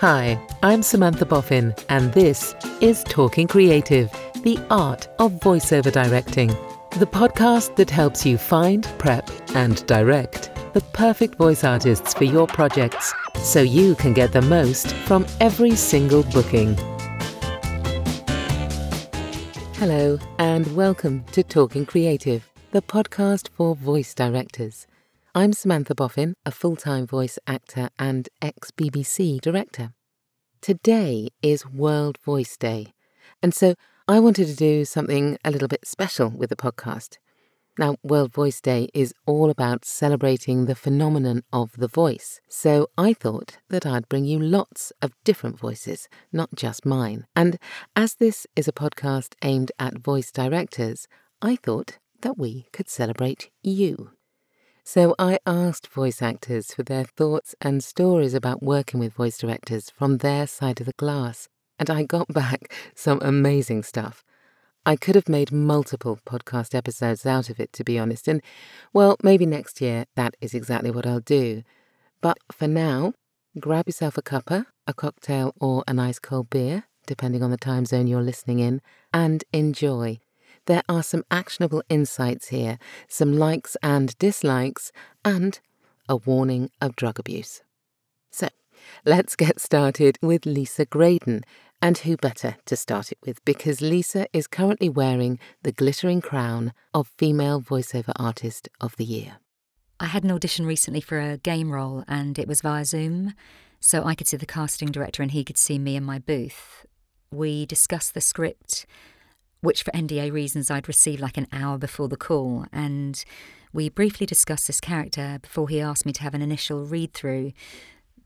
Hi, I'm Samantha Boffin, and this is Talking Creative, the art of voiceover directing. The podcast that helps you find, prep, and direct the perfect voice artists for your projects so you can get the most from every single booking. Hello, and welcome to Talking Creative, the podcast for voice directors. I'm Samantha Boffin, a full time voice actor and ex BBC director. Today is World Voice Day, and so I wanted to do something a little bit special with the podcast. Now, World Voice Day is all about celebrating the phenomenon of the voice, so I thought that I'd bring you lots of different voices, not just mine. And as this is a podcast aimed at voice directors, I thought that we could celebrate you. So I asked voice actors for their thoughts and stories about working with voice directors from their side of the glass, and I got back some amazing stuff. I could have made multiple podcast episodes out of it, to be honest, and well, maybe next year that is exactly what I'll do. But for now, grab yourself a cuppa, a cocktail, or an ice cold beer, depending on the time zone you're listening in, and enjoy there are some actionable insights here, some likes and dislikes, and a warning of drug abuse. So, let's get started with Lisa Graydon. And who better to start it with because Lisa is currently wearing the glittering crown of Female Voiceover Artist of the Year. I had an audition recently for a game role and it was via Zoom, so I could see the casting director and he could see me in my booth. We discussed the script which for NDA reasons I'd received like an hour before the call. And we briefly discussed this character before he asked me to have an initial read through.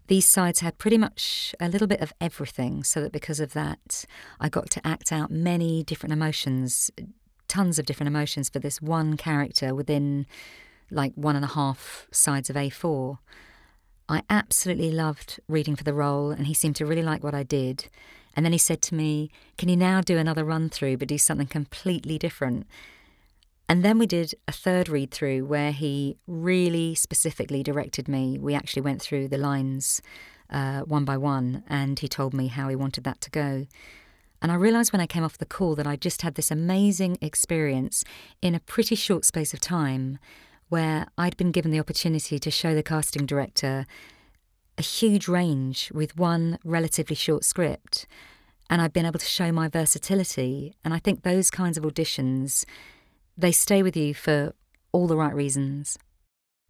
These sides had pretty much a little bit of everything, so that because of that, I got to act out many different emotions, tons of different emotions for this one character within like one and a half sides of A4. I absolutely loved reading for the role, and he seemed to really like what I did. And then he said to me, Can you now do another run through, but do something completely different? And then we did a third read through where he really specifically directed me. We actually went through the lines uh, one by one, and he told me how he wanted that to go. And I realised when I came off the call that I just had this amazing experience in a pretty short space of time where I'd been given the opportunity to show the casting director a huge range with one relatively short script. And I've been able to show my versatility. And I think those kinds of auditions, they stay with you for all the right reasons.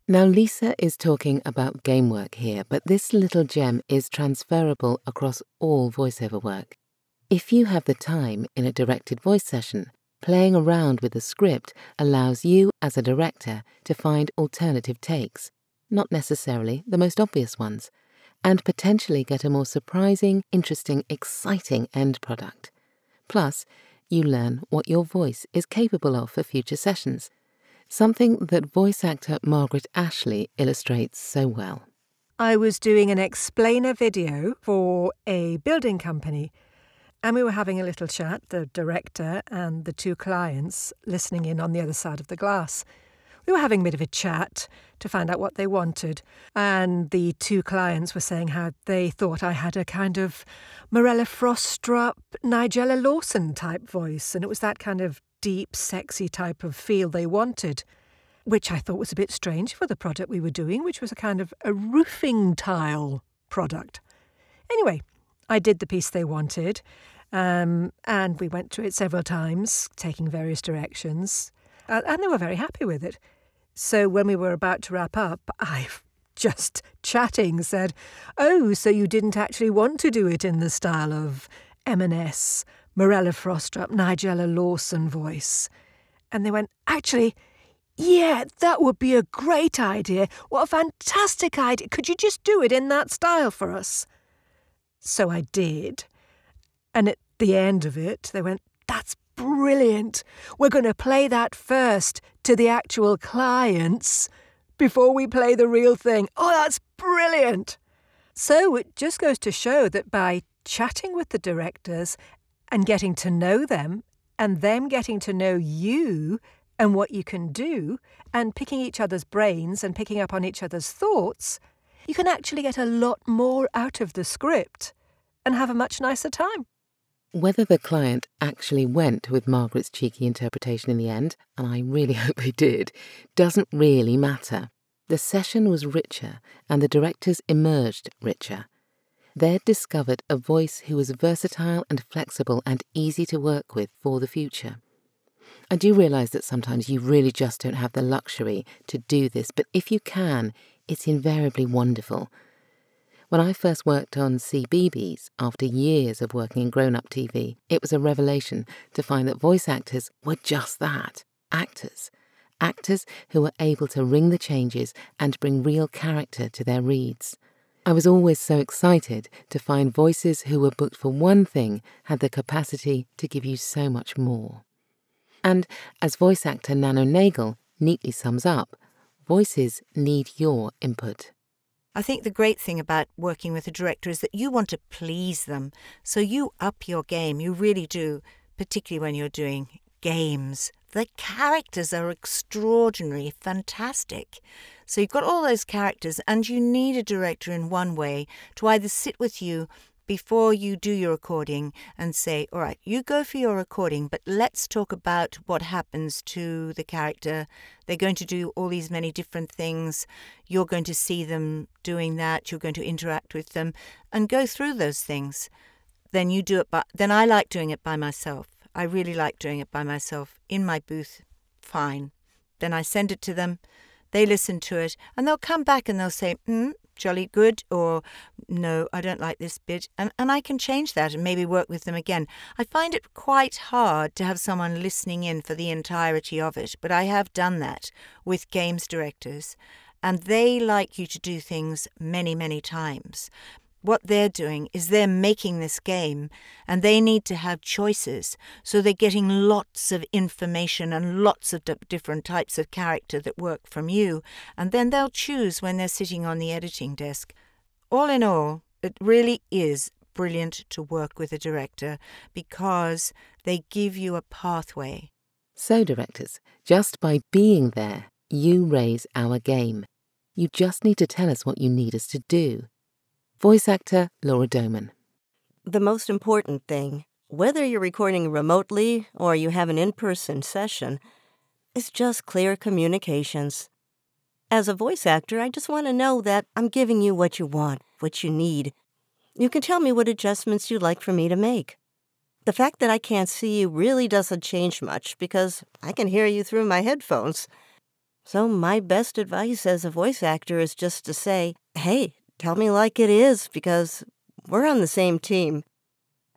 Now, Lisa is talking about game work here, but this little gem is transferable across all voiceover work. If you have the time in a directed voice session, playing around with the script allows you as a director to find alternative takes not necessarily the most obvious ones, and potentially get a more surprising, interesting, exciting end product. Plus, you learn what your voice is capable of for future sessions, something that voice actor Margaret Ashley illustrates so well. I was doing an explainer video for a building company, and we were having a little chat, the director and the two clients listening in on the other side of the glass we were having a bit of a chat to find out what they wanted. And the two clients were saying how they thought I had a kind of Mariella Frostrup, Nigella Lawson type voice. And it was that kind of deep, sexy type of feel they wanted, which I thought was a bit strange for the product we were doing, which was a kind of a roofing tile product. Anyway, I did the piece they wanted. Um, and we went through it several times, taking various directions and they were very happy with it. So when we were about to wrap up, I just chatting said, "Oh, so you didn't actually want to do it in the style of M&S, Mariella Frostrup, Nigella Lawson voice?" And they went, "Actually, yeah, that would be a great idea. What a fantastic idea. Could you just do it in that style for us?" So I did. And at the end of it, they went, "That's brilliant. We're going to play that first to the actual clients before we play the real thing. Oh, that's brilliant. So it just goes to show that by chatting with the directors and getting to know them, and them getting to know you and what you can do, and picking each other's brains and picking up on each other's thoughts, you can actually get a lot more out of the script and have a much nicer time. Whether the client actually went with Margaret's cheeky interpretation in the end, and I really hope they did, doesn't really matter. The session was richer and the directors emerged richer. They'd discovered a voice who was versatile and flexible and easy to work with for the future. I do realise that sometimes you really just don't have the luxury to do this, but if you can, it's invariably wonderful. When I first worked on CBeebies, after years of working in grown up TV, it was a revelation to find that voice actors were just that actors. Actors who were able to ring the changes and bring real character to their reads. I was always so excited to find voices who were booked for one thing had the capacity to give you so much more. And as voice actor Nano Nagel neatly sums up, voices need your input. I think the great thing about working with a director is that you want to please them. So you up your game. You really do, particularly when you're doing games. The characters are extraordinary, fantastic. So you've got all those characters, and you need a director in one way to either sit with you before you do your recording and say, all right, you go for your recording, but let's talk about what happens to the character. They're going to do all these many different things. You're going to see them doing that. You're going to interact with them and go through those things. Then you do it, but then I like doing it by myself. I really like doing it by myself in my booth. Fine. Then I send it to them. They listen to it and they'll come back and they'll say, mm, jolly good or no, I don't like this bit. And, and I can change that and maybe work with them again. I find it quite hard to have someone listening in for the entirety of it, but I have done that with games directors. And they like you to do things many, many times what they're doing is they're making this game and they need to have choices. So they're getting lots of information and lots of d- different types of character that work from you. And then they'll choose when they're sitting on the editing desk. All in all, it really is brilliant to work with a director because they give you a pathway. So, directors, just by being there, you raise our game. You just need to tell us what you need us to do. Voice actor Laura Doman. The most important thing, whether you're recording remotely or you have an in person session, is just clear communications. As a voice actor, I just want to know that I'm giving you what you want, what you need. You can tell me what adjustments you'd like for me to make. The fact that I can't see you really doesn't change much because I can hear you through my headphones. So, my best advice as a voice actor is just to say, hey, Tell me like it is because we're on the same team.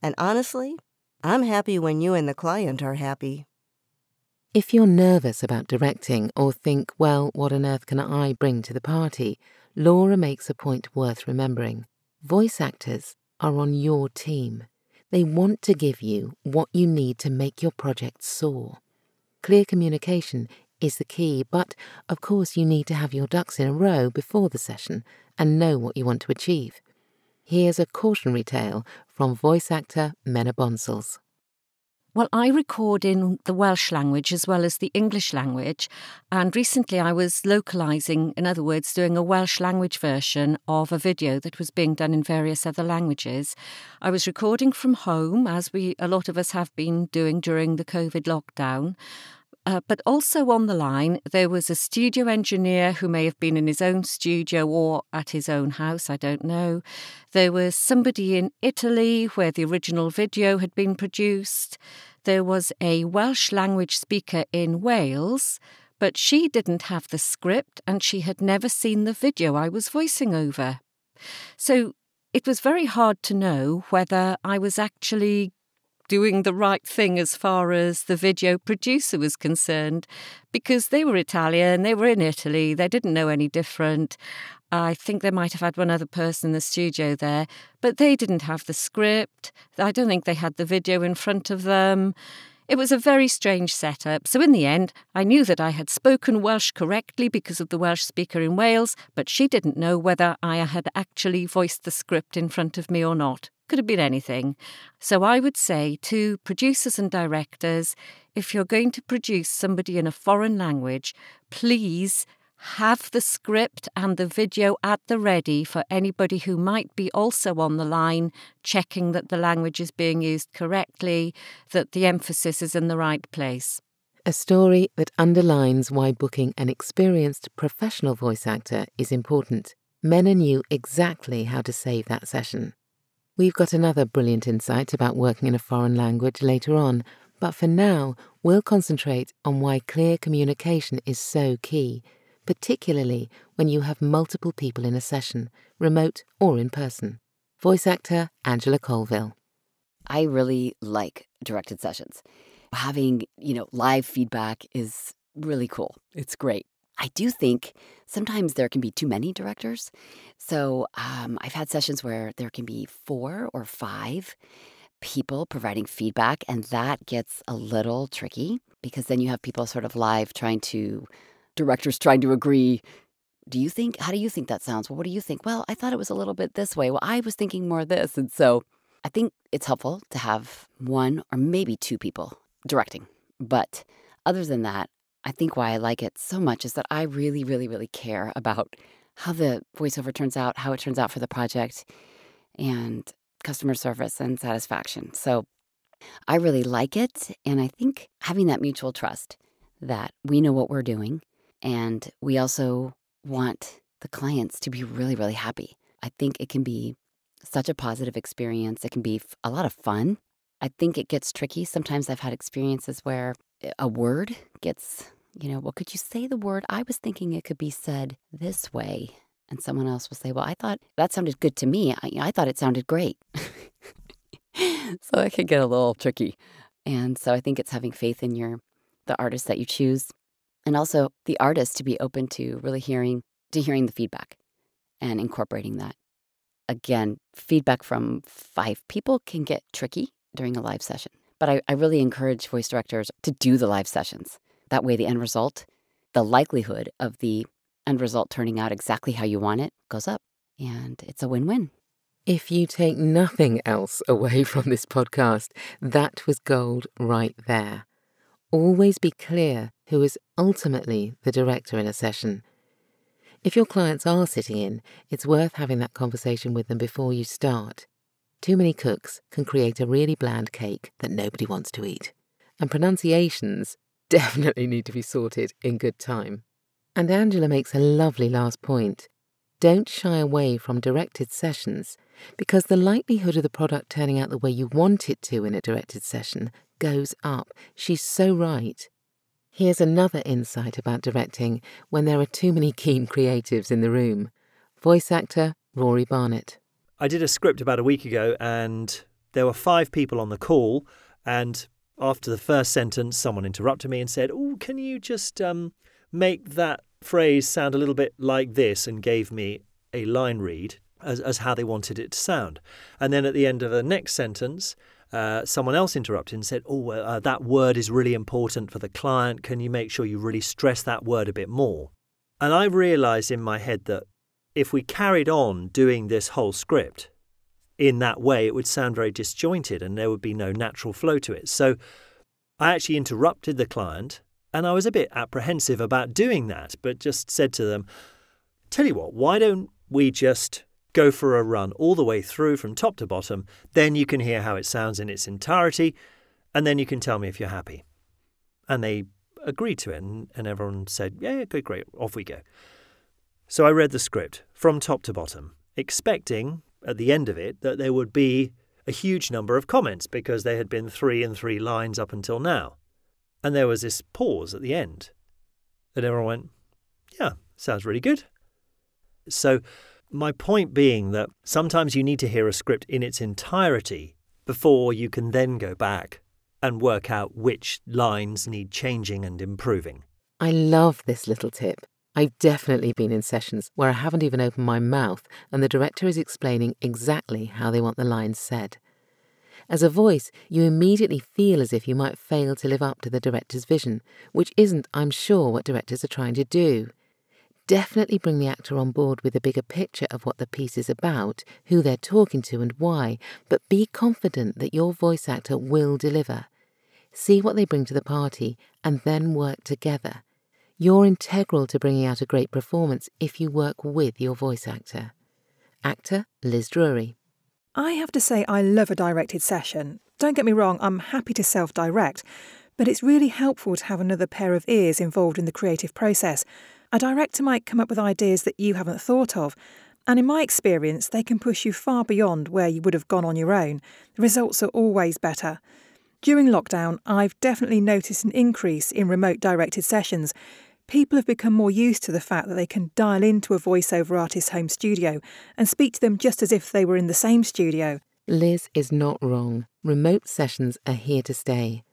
And honestly, I'm happy when you and the client are happy. If you're nervous about directing or think, well, what on earth can I bring to the party? Laura makes a point worth remembering. Voice actors are on your team. They want to give you what you need to make your project soar. Clear communication is the key, but of course you need to have your ducks in a row before the session and know what you want to achieve. Here's a cautionary tale from voice actor Menna Bonsels. Well, I record in the Welsh language as well as the English language, and recently I was localizing, in other words, doing a Welsh language version of a video that was being done in various other languages. I was recording from home, as we a lot of us have been doing during the COVID lockdown. Uh, but also on the line, there was a studio engineer who may have been in his own studio or at his own house, I don't know. There was somebody in Italy where the original video had been produced. There was a Welsh language speaker in Wales, but she didn't have the script and she had never seen the video I was voicing over. So it was very hard to know whether I was actually doing the right thing as far as the video producer was concerned because they were Italian, they were in Italy, they didn't know any different. I think they might have had one other person in the studio there, but they didn't have the script. I don't think they had the video in front of them. It was a very strange setup. So, in the end, I knew that I had spoken Welsh correctly because of the Welsh speaker in Wales, but she didn't know whether I had actually voiced the script in front of me or not. Could have been anything. So I would say to producers and directors if you're going to produce somebody in a foreign language, please have the script and the video at the ready for anybody who might be also on the line, checking that the language is being used correctly, that the emphasis is in the right place. A story that underlines why booking an experienced professional voice actor is important. Menna knew exactly how to save that session. We've got another brilliant insight about working in a foreign language later on, but for now, we'll concentrate on why clear communication is so key particularly when you have multiple people in a session, remote or in person. Voice actor Angela Colville. I really like directed sessions. Having, you know, live feedback is really cool. It's great. I do think sometimes there can be too many directors. So um, I've had sessions where there can be four or five people providing feedback, and that gets a little tricky because then you have people sort of live trying to directors trying to agree. Do you think, how do you think that sounds? Well, what do you think? Well, I thought it was a little bit this way. Well, I was thinking more this. And so I think it's helpful to have one or maybe two people directing. But other than that, I think why I like it so much is that I really, really, really care about how the voiceover turns out, how it turns out for the project, and customer service and satisfaction. So I really like it. And I think having that mutual trust that we know what we're doing and we also want the clients to be really, really happy. I think it can be such a positive experience. It can be a lot of fun. I think it gets tricky. Sometimes I've had experiences where eh, a word gets, you know, well, could you say the word? I was thinking it could be said this way. And someone else will say, well, I thought that sounded good to me. I, I thought it sounded great. so it can get a little tricky. And so I think it's having faith in your the artist that you choose and also the artist to be open to really hearing to hearing the feedback and incorporating that again feedback from five people can get tricky during a live session but I, I really encourage voice directors to do the live sessions that way the end result the likelihood of the end result turning out exactly how you want it goes up and it's a win-win if you take nothing else away from this podcast, that was gold right there. Always be clear who is ultimately the director in a session. If your clients are sitting in, it's worth having that conversation with them before you start. Too many cooks can create a really bland cake that nobody wants to eat. And pronunciations definitely need to be sorted in good time. And Angela makes a lovely last point. Don't shy away from directed sessions because the likelihood of the product turning out the way you want it to in a directed session goes up. She's so right. Here's another insight about directing when there are too many keen creatives in the room. Voice actor Rory Barnett. I did a script about a week ago, and there were five people on the call. And after the first sentence, someone interrupted me and said, Oh, can you just um, make that phrase sound a little bit like this? And gave me a line read as, as how they wanted it to sound. And then at the end of the next sentence, uh, someone else interrupted and said, Oh, uh, that word is really important for the client. Can you make sure you really stress that word a bit more? And I realized in my head that if we carried on doing this whole script in that way, it would sound very disjointed and there would be no natural flow to it. So I actually interrupted the client and I was a bit apprehensive about doing that, but just said to them, Tell you what, why don't we just go for a run all the way through from top to bottom. Then you can hear how it sounds in its entirety, and then you can tell me if you're happy. And they agreed to it, and, everyone said, Yeah, yeah, good, great, off we go. So I read the script from top to bottom, expecting at the end of it that there would be a huge number of comments because there had been three and three lines up until now. And there was this pause at the end. And everyone went, Yeah, sounds really good. So my point being that sometimes you need to hear a script in its entirety before you can then go back and work out which lines need changing and improving. I love this little tip. I've definitely been in sessions where I haven't even opened my mouth and the director is explaining exactly how they want the lines said. As a voice, you immediately feel as if you might fail to live up to the director's vision, which isn't, I'm sure, what directors are trying to do definitely bring the actor on board with a bigger picture of what the piece is about, who they're talking to, and why, but be confident that your voice actor will deliver. See what they bring to the party and then work together. You're integral to bringing out a great performance if you work with your voice actor. Actor Liz Drury. I have to say, I love a directed session. Don't get me wrong, I'm happy to self direct, but it's really helpful to have another pair of ears involved in the creative process. A director might come up with ideas that you haven't thought of, and in my experience, they can push you far beyond where you would have gone on your own. The results are always better. During lockdown, I've definitely noticed an increase in remote directed sessions. People have become more used to the fact that they can dial into a voiceover artist's home studio and speak to them just as if they were in the same studio. Liz is not wrong. Remote sessions are here to stay.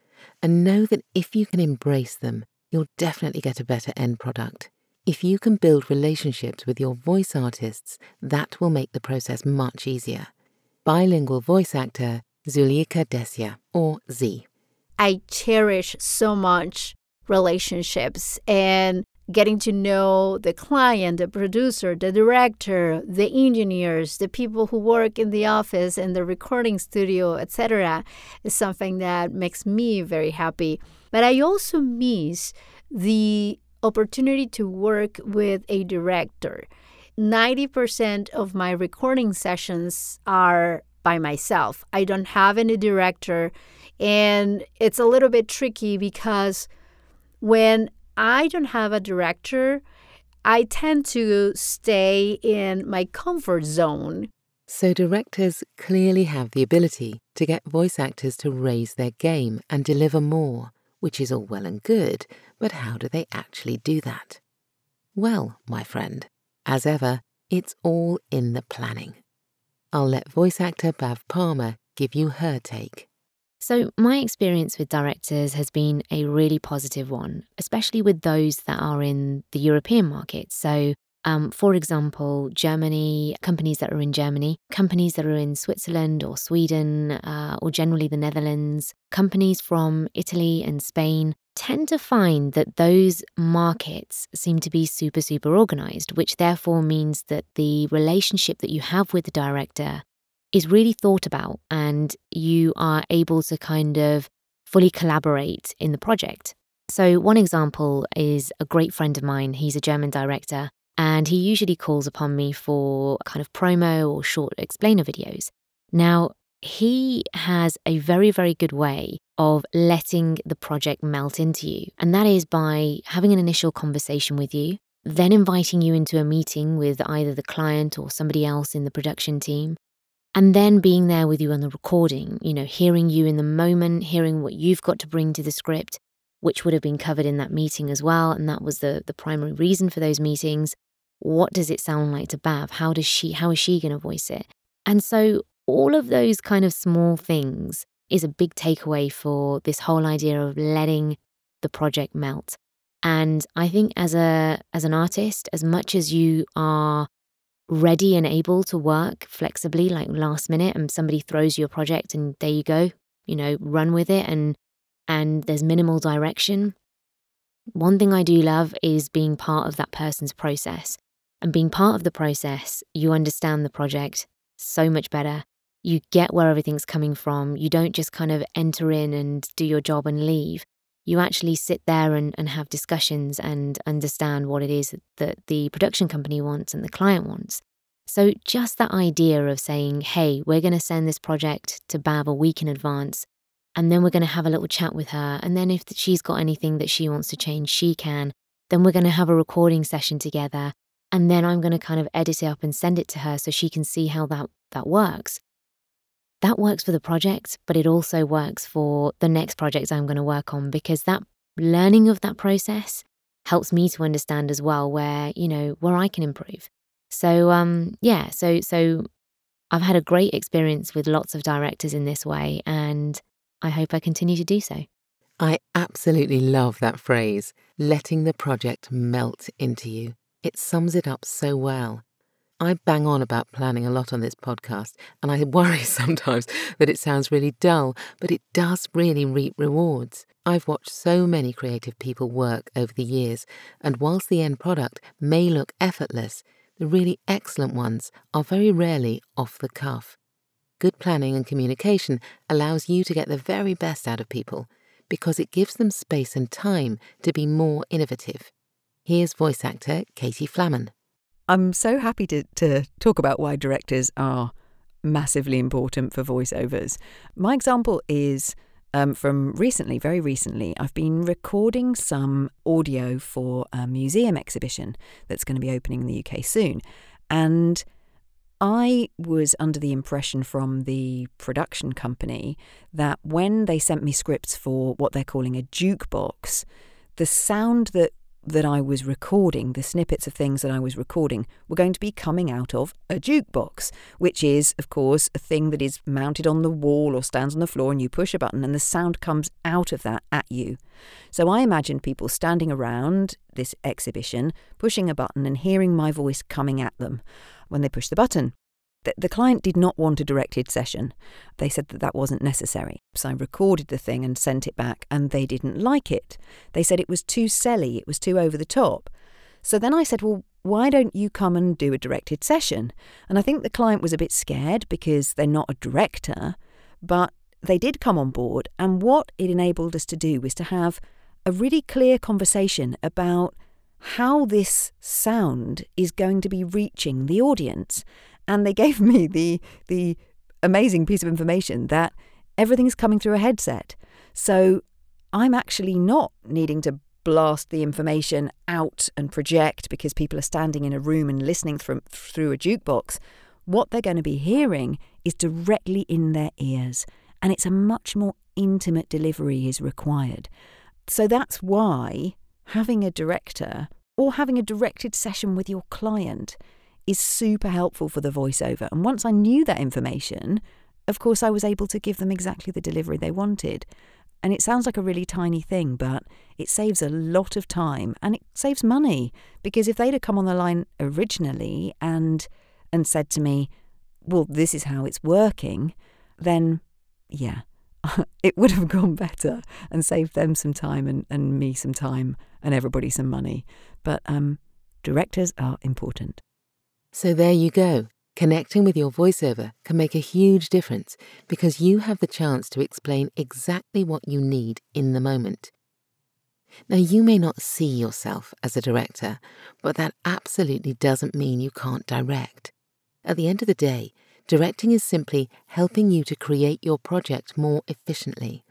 And know that if you can embrace them, you'll definitely get a better end product. If you can build relationships with your voice artists, that will make the process much easier. Bilingual voice actor Zuleika Desia, or Z. I cherish so much relationships and getting to know the client, the producer, the director, the engineers, the people who work in the office and the recording studio, etc., is something that makes me very happy. But I also miss the opportunity to work with a director. 90% of my recording sessions are by myself. I don't have any director. And it's a little bit tricky because when I don't have a director, I tend to stay in my comfort zone. So, directors clearly have the ability to get voice actors to raise their game and deliver more which is all well and good, but how do they actually do that? Well, my friend, as ever, it's all in the planning. I'll let voice actor Bav Palmer give you her take. So, my experience with directors has been a really positive one, especially with those that are in the European market. So, um, for example, Germany, companies that are in Germany, companies that are in Switzerland or Sweden, uh, or generally the Netherlands, companies from Italy and Spain tend to find that those markets seem to be super, super organized, which therefore means that the relationship that you have with the director is really thought about and you are able to kind of fully collaborate in the project. So, one example is a great friend of mine. He's a German director and he usually calls upon me for kind of promo or short explainer videos. Now, he has a very, very good way of letting the project melt into you, and that is by having an initial conversation with you, then inviting you into a meeting with either the client or somebody else in the production team, and then being there with you on the recording, you know, hearing you in the moment, hearing what you've got to bring to the script, which would have been covered in that meeting as well. And that was the, the primary reason for those meetings what does it sound like to Bav? How does she how is she going to voice it? And so all of those kind of small things is a big takeaway for this whole idea of letting the project melt. And I think as a as an artist, as much as you are ready and able to work flexibly, like last minute, and somebody throws you a project and there you go, you know, run with it and and there's minimal direction. One thing I do love is being part of that person's process and being part of the process, you understand the project so much better. You get where everything's coming from. You don't just kind of enter in and do your job and leave. You actually sit there and, and have discussions and understand what it is that the production company wants and the client wants. So, just that idea of saying, hey, we're going to send this project to Bav a week in advance, and then we're going to have a little chat with her. And then, if she's got anything that she wants to change, she can. Then we're going to have a recording session together and then I'm going to kind of edit it up and send it to her so she can see how that that works. That works for the project, but it also works for the next project I'm going to work on because that learning of that process helps me to understand as well where, you know, where I can improve. So um yeah, so so I've had a great experience with lots of directors in this way and I hope I continue to do so. I absolutely love that phrase, letting the project melt into you. It sums it up so well. I bang on about planning a lot on this podcast, and I worry sometimes that it sounds really dull, but it does really reap rewards. I've watched so many creative people work over the years, and whilst the end product may look effortless, the really excellent ones are very rarely off the cuff. Good planning and communication allows you to get the very best out of people because it gives them space and time to be more innovative. Here's voice actor Katie Flammen. I'm so happy to, to talk about why directors are massively important for voiceovers. My example is um, from recently, very recently, I've been recording some audio for a museum exhibition that's going to be opening in the UK soon. And I was under the impression from the production company that when they sent me scripts for what they're calling a jukebox, the sound that that I was recording, the snippets of things that I was recording, were going to be coming out of a jukebox, which is, of course, a thing that is mounted on the wall or stands on the floor, and you push a button and the sound comes out of that at you. So I imagined people standing around this exhibition, pushing a button and hearing my voice coming at them when they push the button. The client did not want a directed session. They said that that wasn't necessary. So I recorded the thing and sent it back, and they didn't like it. They said it was too selly, it was too over the top. So then I said, Well, why don't you come and do a directed session? And I think the client was a bit scared because they're not a director, but they did come on board. And what it enabled us to do was to have a really clear conversation about how this sound is going to be reaching the audience and they gave me the the amazing piece of information that everything's coming through a headset. So I'm actually not needing to blast the information out and project because people are standing in a room and listening from, through a jukebox. What they're going to be hearing is directly in their ears, and it's a much more intimate delivery is required. So that's why having a director or having a directed session with your client is super helpful for the voiceover. And once I knew that information, of course, I was able to give them exactly the delivery they wanted. And it sounds like a really tiny thing, but it saves a lot of time and it saves money because if they'd have come on the line originally and and said to me, "Well, this is how it's working," then yeah, it would have gone better and saved them some time and, and me some time and everybody some money. But um, directors are important. So there you go. Connecting with your voiceover can make a huge difference because you have the chance to explain exactly what you need in the moment. Now, you may not see yourself as a director, but that absolutely doesn't mean you can't direct. At the end of the day, directing is simply helping you to create your project more efficiently.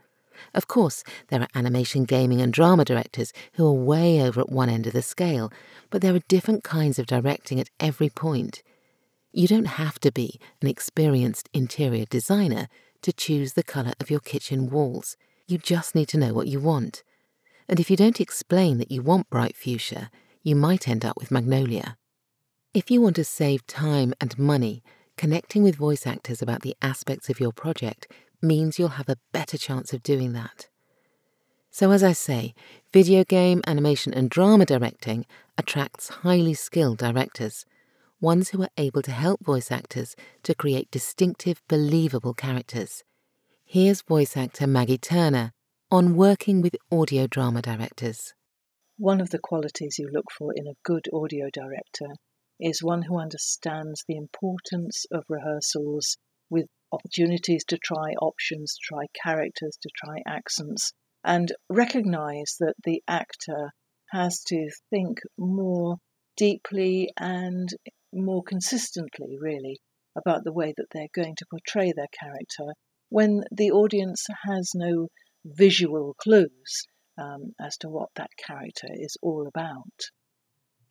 Of course, there are animation, gaming, and drama directors who are way over at one end of the scale, but there are different kinds of directing at every point. You don't have to be an experienced interior designer to choose the colour of your kitchen walls. You just need to know what you want. And if you don't explain that you want bright fuchsia, you might end up with magnolia. If you want to save time and money, connecting with voice actors about the aspects of your project means you'll have a better chance of doing that. So, as I say, video game, animation, and drama directing attracts highly skilled directors, ones who are able to help voice actors to create distinctive, believable characters. Here's voice actor Maggie Turner on working with audio drama directors. One of the qualities you look for in a good audio director is one who understands the importance of rehearsals with opportunities to try options, to try characters, to try accents, and recognize that the actor has to think more deeply and more consistently, really, about the way that they're going to portray their character when the audience has no visual clues um, as to what that character is all about.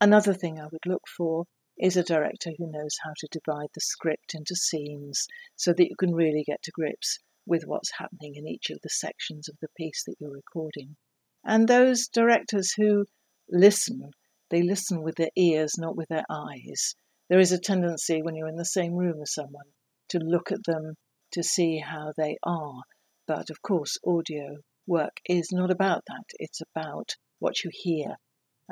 Another thing I would look for is a director who knows how to divide the script into scenes so that you can really get to grips with what's happening in each of the sections of the piece that you're recording. And those directors who listen, they listen with their ears, not with their eyes. There is a tendency when you're in the same room as someone to look at them to see how they are. But of course, audio work is not about that. It's about what you hear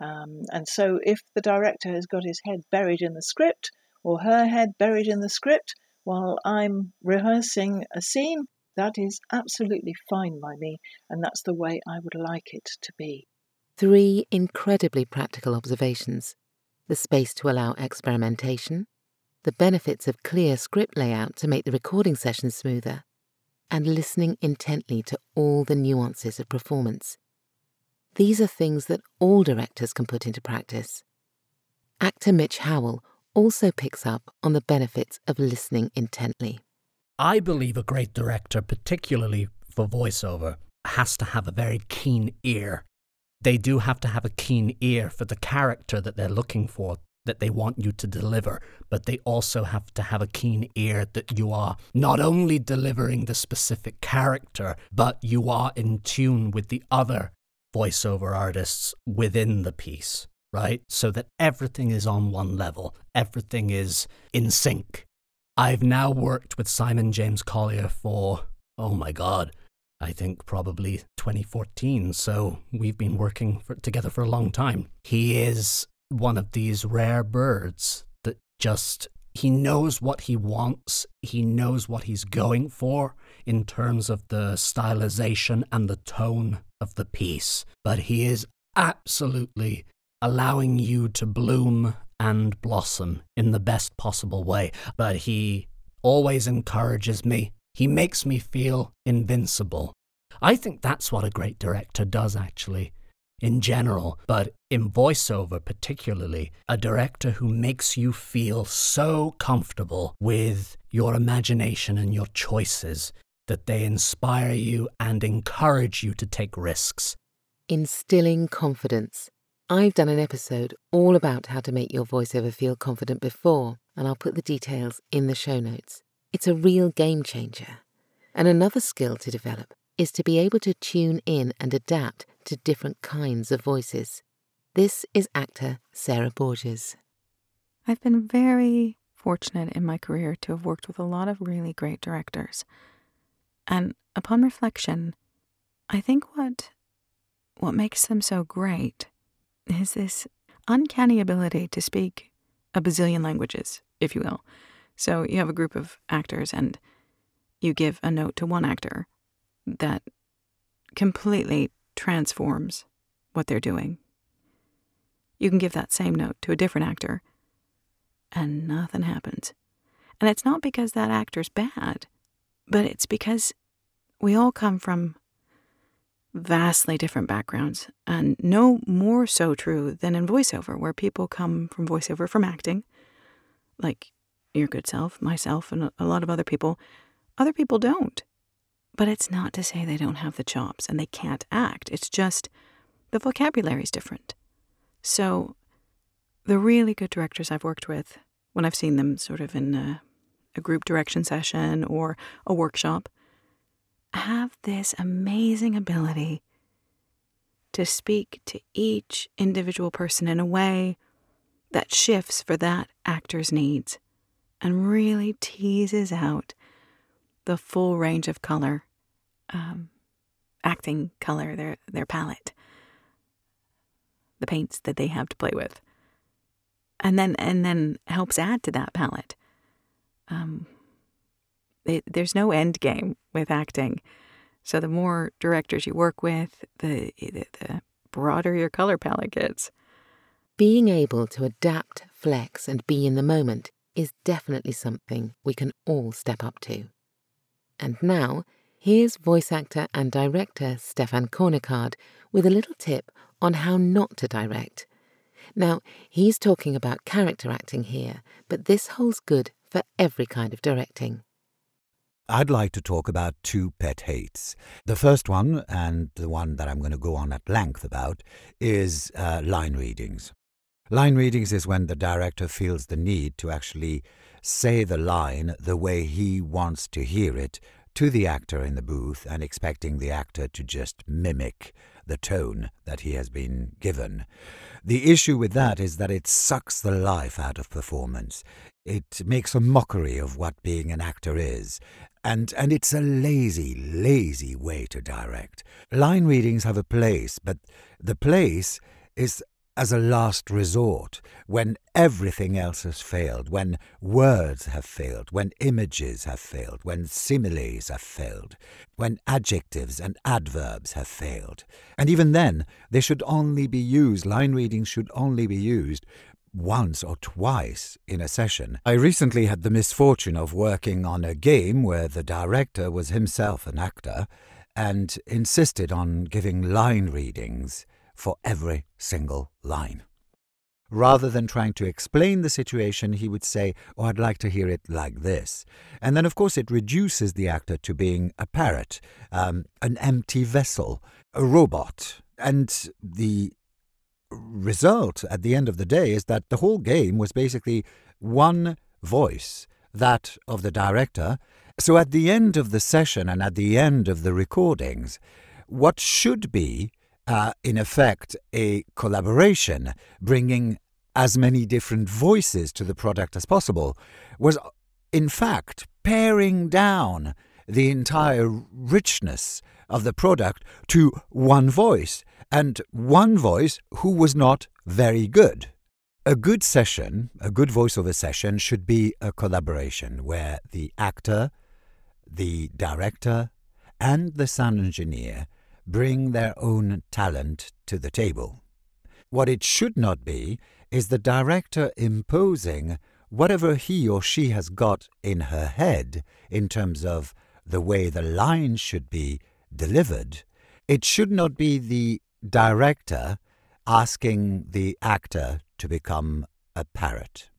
um, and so, if the director has got his head buried in the script or her head buried in the script while I'm rehearsing a scene, that is absolutely fine by me, and that's the way I would like it to be. Three incredibly practical observations the space to allow experimentation, the benefits of clear script layout to make the recording session smoother, and listening intently to all the nuances of performance. These are things that all directors can put into practice. Actor Mitch Howell also picks up on the benefits of listening intently. I believe a great director, particularly for voiceover, has to have a very keen ear. They do have to have a keen ear for the character that they're looking for, that they want you to deliver, but they also have to have a keen ear that you are not only delivering the specific character, but you are in tune with the other voiceover artists within the piece, right? So that everything is on one level, everything is in sync. I've now worked with Simon James Collier for, oh my God, I think probably 2014. So we've been working for, together for a long time. He is one of these rare birds that just he knows what he wants, he knows what he's going for in terms of the stylization and the tone of the piece, but he is absolutely allowing you to bloom and blossom in the best possible way. But he always encourages me. He makes me feel invincible. I think that's what a great director does, actually in general, but in voiceover particularly, a director who makes you feel so comfortable with your imagination and your choices that they inspire you and encourage you to take risks. Instilling confidence. I've done an episode all about how to make your voiceover feel confident before, and I'll put the details in the show notes. It's a real game changer. And another skill to develop is to be able to tune in and adapt to different kinds of voices. This is actor Sarah Borges. I've been very fortunate in my career to have worked with a lot of really great directors. And upon reflection, I think what what makes them so great is this uncanny ability to speak a bazillion languages, if you will. So you have a group of actors and you give a note to one actor that completely transforms what they're doing. You can give that same note to a different actor, and nothing happens. And it's not because that actor's bad, but it's because we all come from vastly different backgrounds, and no more so true than in voiceover, where people come from voiceover from acting, like your good self, myself, and a lot of other people. Other people don't. But it's not to say they don't have the chops and they can't act. It's just the vocabulary is different. So, the really good directors I've worked with, when I've seen them sort of in a, a group direction session or a workshop, have this amazing ability to speak to each individual person in a way that shifts for that actor's needs and really teases out the full range of color um, acting color, their their palette, the paints that they have to play with, and then and then helps add to that palette. Um, it, there's no end game with acting, so the more directors you work with, the, the the broader your color palette gets. Being able to adapt, flex, and be in the moment is definitely something we can all step up to. And now Here's voice actor and director Stefan Kornekard with a little tip on how not to direct. Now, he's talking about character acting here, but this holds good for every kind of directing. I'd like to talk about two pet hates. The first one, and the one that I'm going to go on at length about, is uh, line readings. Line readings is when the director feels the need to actually say the line the way he wants to hear it to the actor in the booth and expecting the actor to just mimic the tone that he has been given. The issue with that is that it sucks the life out of performance. It makes a mockery of what being an actor is. And, and it's a lazy, lazy way to direct. Line readings have a place, but the place is as a last resort, when everything else has failed, when words have failed, when images have failed, when similes have failed, when adjectives and adverbs have failed. And even then, they should only be used, line readings should only be used once or twice in a session. I recently had the misfortune of working on a game where the director was himself an actor and insisted on giving line readings for every single line. Rather than trying to explain the situation, he would say, Oh, I'd like to hear it like this. And then, of course, it reduces the actor to being a parrot, um, an empty vessel, a robot. And the result at the end of the day is that the whole game was basically one voice, that of the director. So at the end of the session and at the end of the recordings, what should be uh, in effect, a collaboration, bringing as many different voices to the product as possible, was in fact paring down the entire richness of the product to one voice, and one voice who was not very good. A good session, a good voiceover session, should be a collaboration where the actor, the director, and the sound engineer bring their own talent to the table. What it should not be is the director imposing whatever he or she has got in her head in terms of the way the line should be delivered. It should not be the director asking the actor to become a parrot.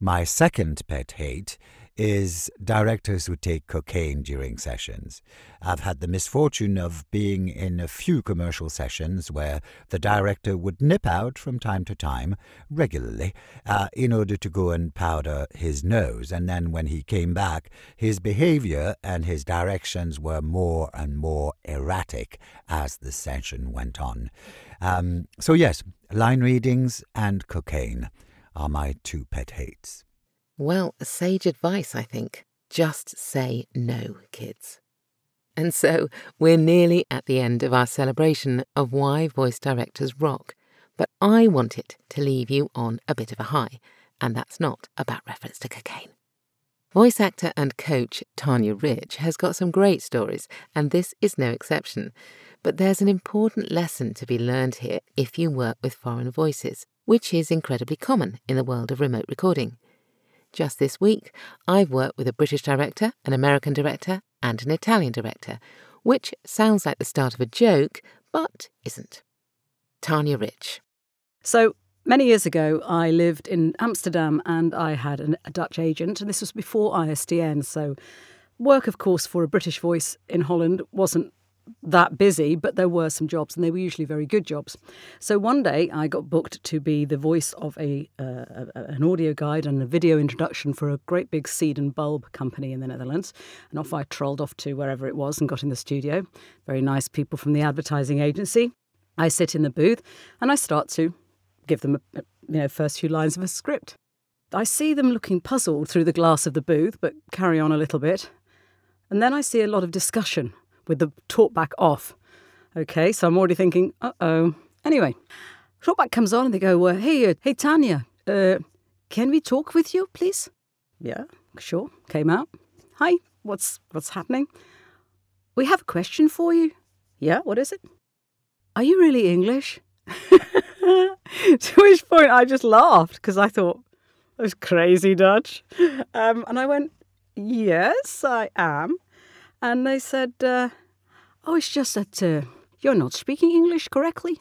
My second pet hate is directors who take cocaine during sessions. I've had the misfortune of being in a few commercial sessions where the director would nip out from time to time, regularly, uh, in order to go and powder his nose. And then when he came back, his behavior and his directions were more and more erratic as the session went on. Um, so, yes, line readings and cocaine are my two pet hates. Well, sage advice, I think. Just say no, kids. And so we're nearly at the end of our celebration of why voice directors rock. But I wanted to leave you on a bit of a high, and that's not about reference to cocaine. Voice actor and coach Tanya Rich has got some great stories, and this is no exception. But there's an important lesson to be learned here if you work with foreign voices, which is incredibly common in the world of remote recording. Just this week, I've worked with a British director, an American director, and an Italian director, which sounds like the start of a joke, but isn't. Tanya Rich. So, many years ago, I lived in Amsterdam and I had an, a Dutch agent, and this was before ISDN. So, work, of course, for a British voice in Holland wasn't that busy, but there were some jobs, and they were usually very good jobs. So one day I got booked to be the voice of a, uh, an audio guide and a video introduction for a great big seed and bulb company in the Netherlands. And off I trolled off to wherever it was and got in the studio. Very nice people from the advertising agency. I sit in the booth and I start to give them a, you know first few lines of a script. I see them looking puzzled through the glass of the booth, but carry on a little bit. And then I see a lot of discussion with the talkback off. Okay, so I'm already thinking, uh oh. Anyway, talkback comes on and they go, uh, hey, uh, hey, Tanya, uh, can we talk with you, please? Yeah, sure. Came out. Hi, what's what's happening? We have a question for you. Yeah, what is it? Are you really English? to which point I just laughed because I thought, that was crazy Dutch. Um, and I went, yes, I am. And they said, uh, Oh, it's just that uh, you're not speaking English correctly.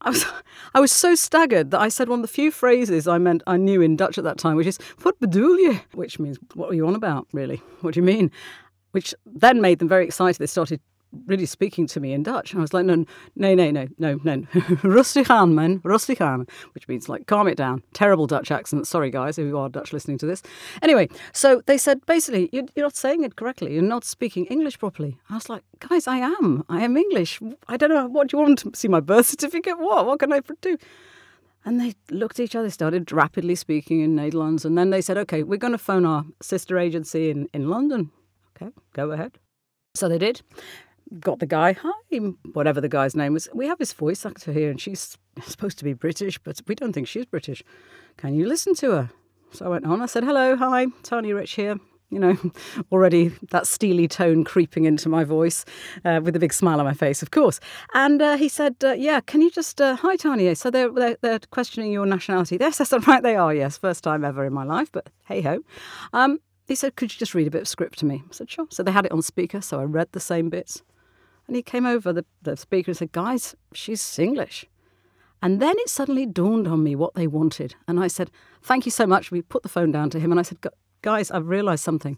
I was, I was so staggered that I said one of the few phrases I meant I knew in Dutch at that time, which is "What bedoel je?" which means "What are you on about?" Really, what do you mean? Which then made them very excited. They started really speaking to me in Dutch. And I was like, no, no, no, no, no, no. rustig aan, man, rustig aan, which means like, calm it down. Terrible Dutch accent. Sorry, guys, if you are Dutch listening to this. Anyway, so they said, basically, you're, not saying it correctly. You're not speaking English properly. I was like, guys, I am. I am English. I don't know. What do you want to see my birth certificate? What? What can I do? And they looked at each other, started rapidly speaking in Netherlands. And then they said, okay, we're going to phone our sister agency in, in London. Okay, go ahead. So they did got the guy, hi, whatever the guy's name was. We have his voice actor here, and she's supposed to be British, but we don't think she's British. Can you listen to her? So I went on. I said, hello, hi, Tanya Rich here. You know, already that steely tone creeping into my voice uh, with a big smile on my face, of course. And uh, he said, uh, Yeah, can you just, uh, hi, Tanya. So they're, they're, they're, questioning your nationality. Yes, that's right, they are, yes. First time ever in my life, but hey ho. Um, he said, Could you just read a bit of script to me? I said, Sure. So they had it on speaker, so I read the same bits. And he came over, the, the speaker, and said, Guys, she's English. And then it suddenly dawned on me what they wanted. And I said, Thank you so much. We put the phone down to him and I said, Guys, I've realised something.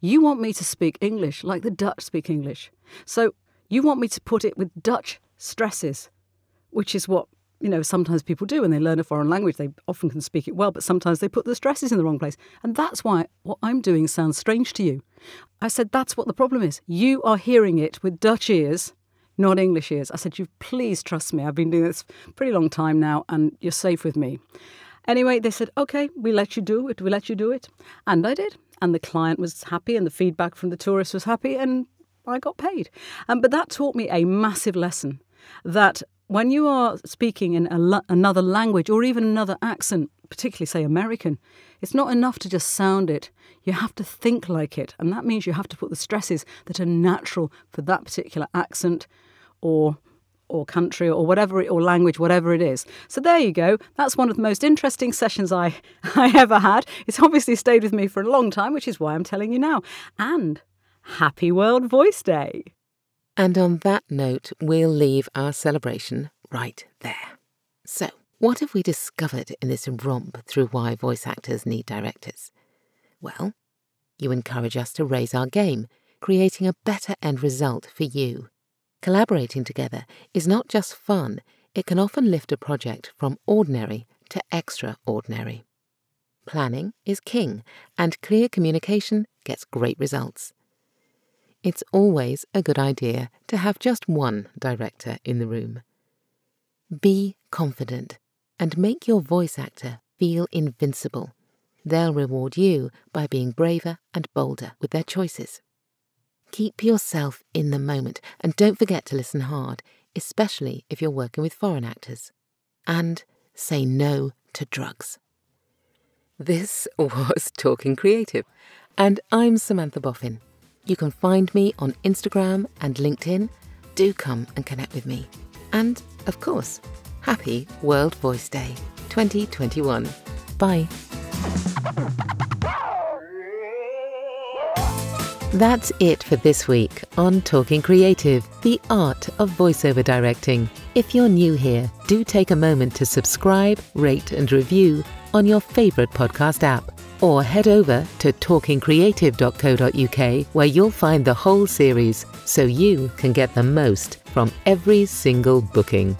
You want me to speak English like the Dutch speak English. So you want me to put it with Dutch stresses, which is what you know, sometimes people do when they learn a foreign language. They often can speak it well, but sometimes they put the stresses in the wrong place. And that's why what I'm doing sounds strange to you. I said, that's what the problem is. You are hearing it with Dutch ears, not English ears. I said, you please trust me. I've been doing this pretty long time now, and you're safe with me. Anyway, they said, okay, we let you do it. We let you do it. And I did. And the client was happy, and the feedback from the tourist was happy, and I got paid. Um, but that taught me a massive lesson that when you are speaking in another language or even another accent, particularly, say, American, it's not enough to just sound it. You have to think like it. And that means you have to put the stresses that are natural for that particular accent or or country or whatever or language whatever it is. So there you go. That's one of the most interesting sessions i i ever had. It's obviously stayed with me for a long time which is why i'm telling you now. And happy world voice day and on that note, we'll leave our celebration right there. So, what have we discovered in this romp through why voice actors need directors? Well, you encourage us to raise our game, creating a better end result for you. Collaborating together is not just fun, it can often lift a project from ordinary to extraordinary. Planning is king, and clear communication gets great results it's always a good idea to have just one director in the room. Be confident and make your voice actor feel invincible. They'll reward you by being braver and bolder with their choices. Keep yourself in the moment and don't forget to listen hard, especially if you're working with foreign actors. And say no to drugs. This was Talking Creative, and I'm Samantha Boffin. You can find me on Instagram and LinkedIn. Do come and connect with me. And, of course, happy World Voice Day 2021. Bye. That's it for this week on Talking Creative, the art of voiceover directing. If you're new here, do take a moment to subscribe, rate, and review on your favourite podcast app or head over to talkingcreative.co.uk where you'll find the whole series so you can get the most from every single booking.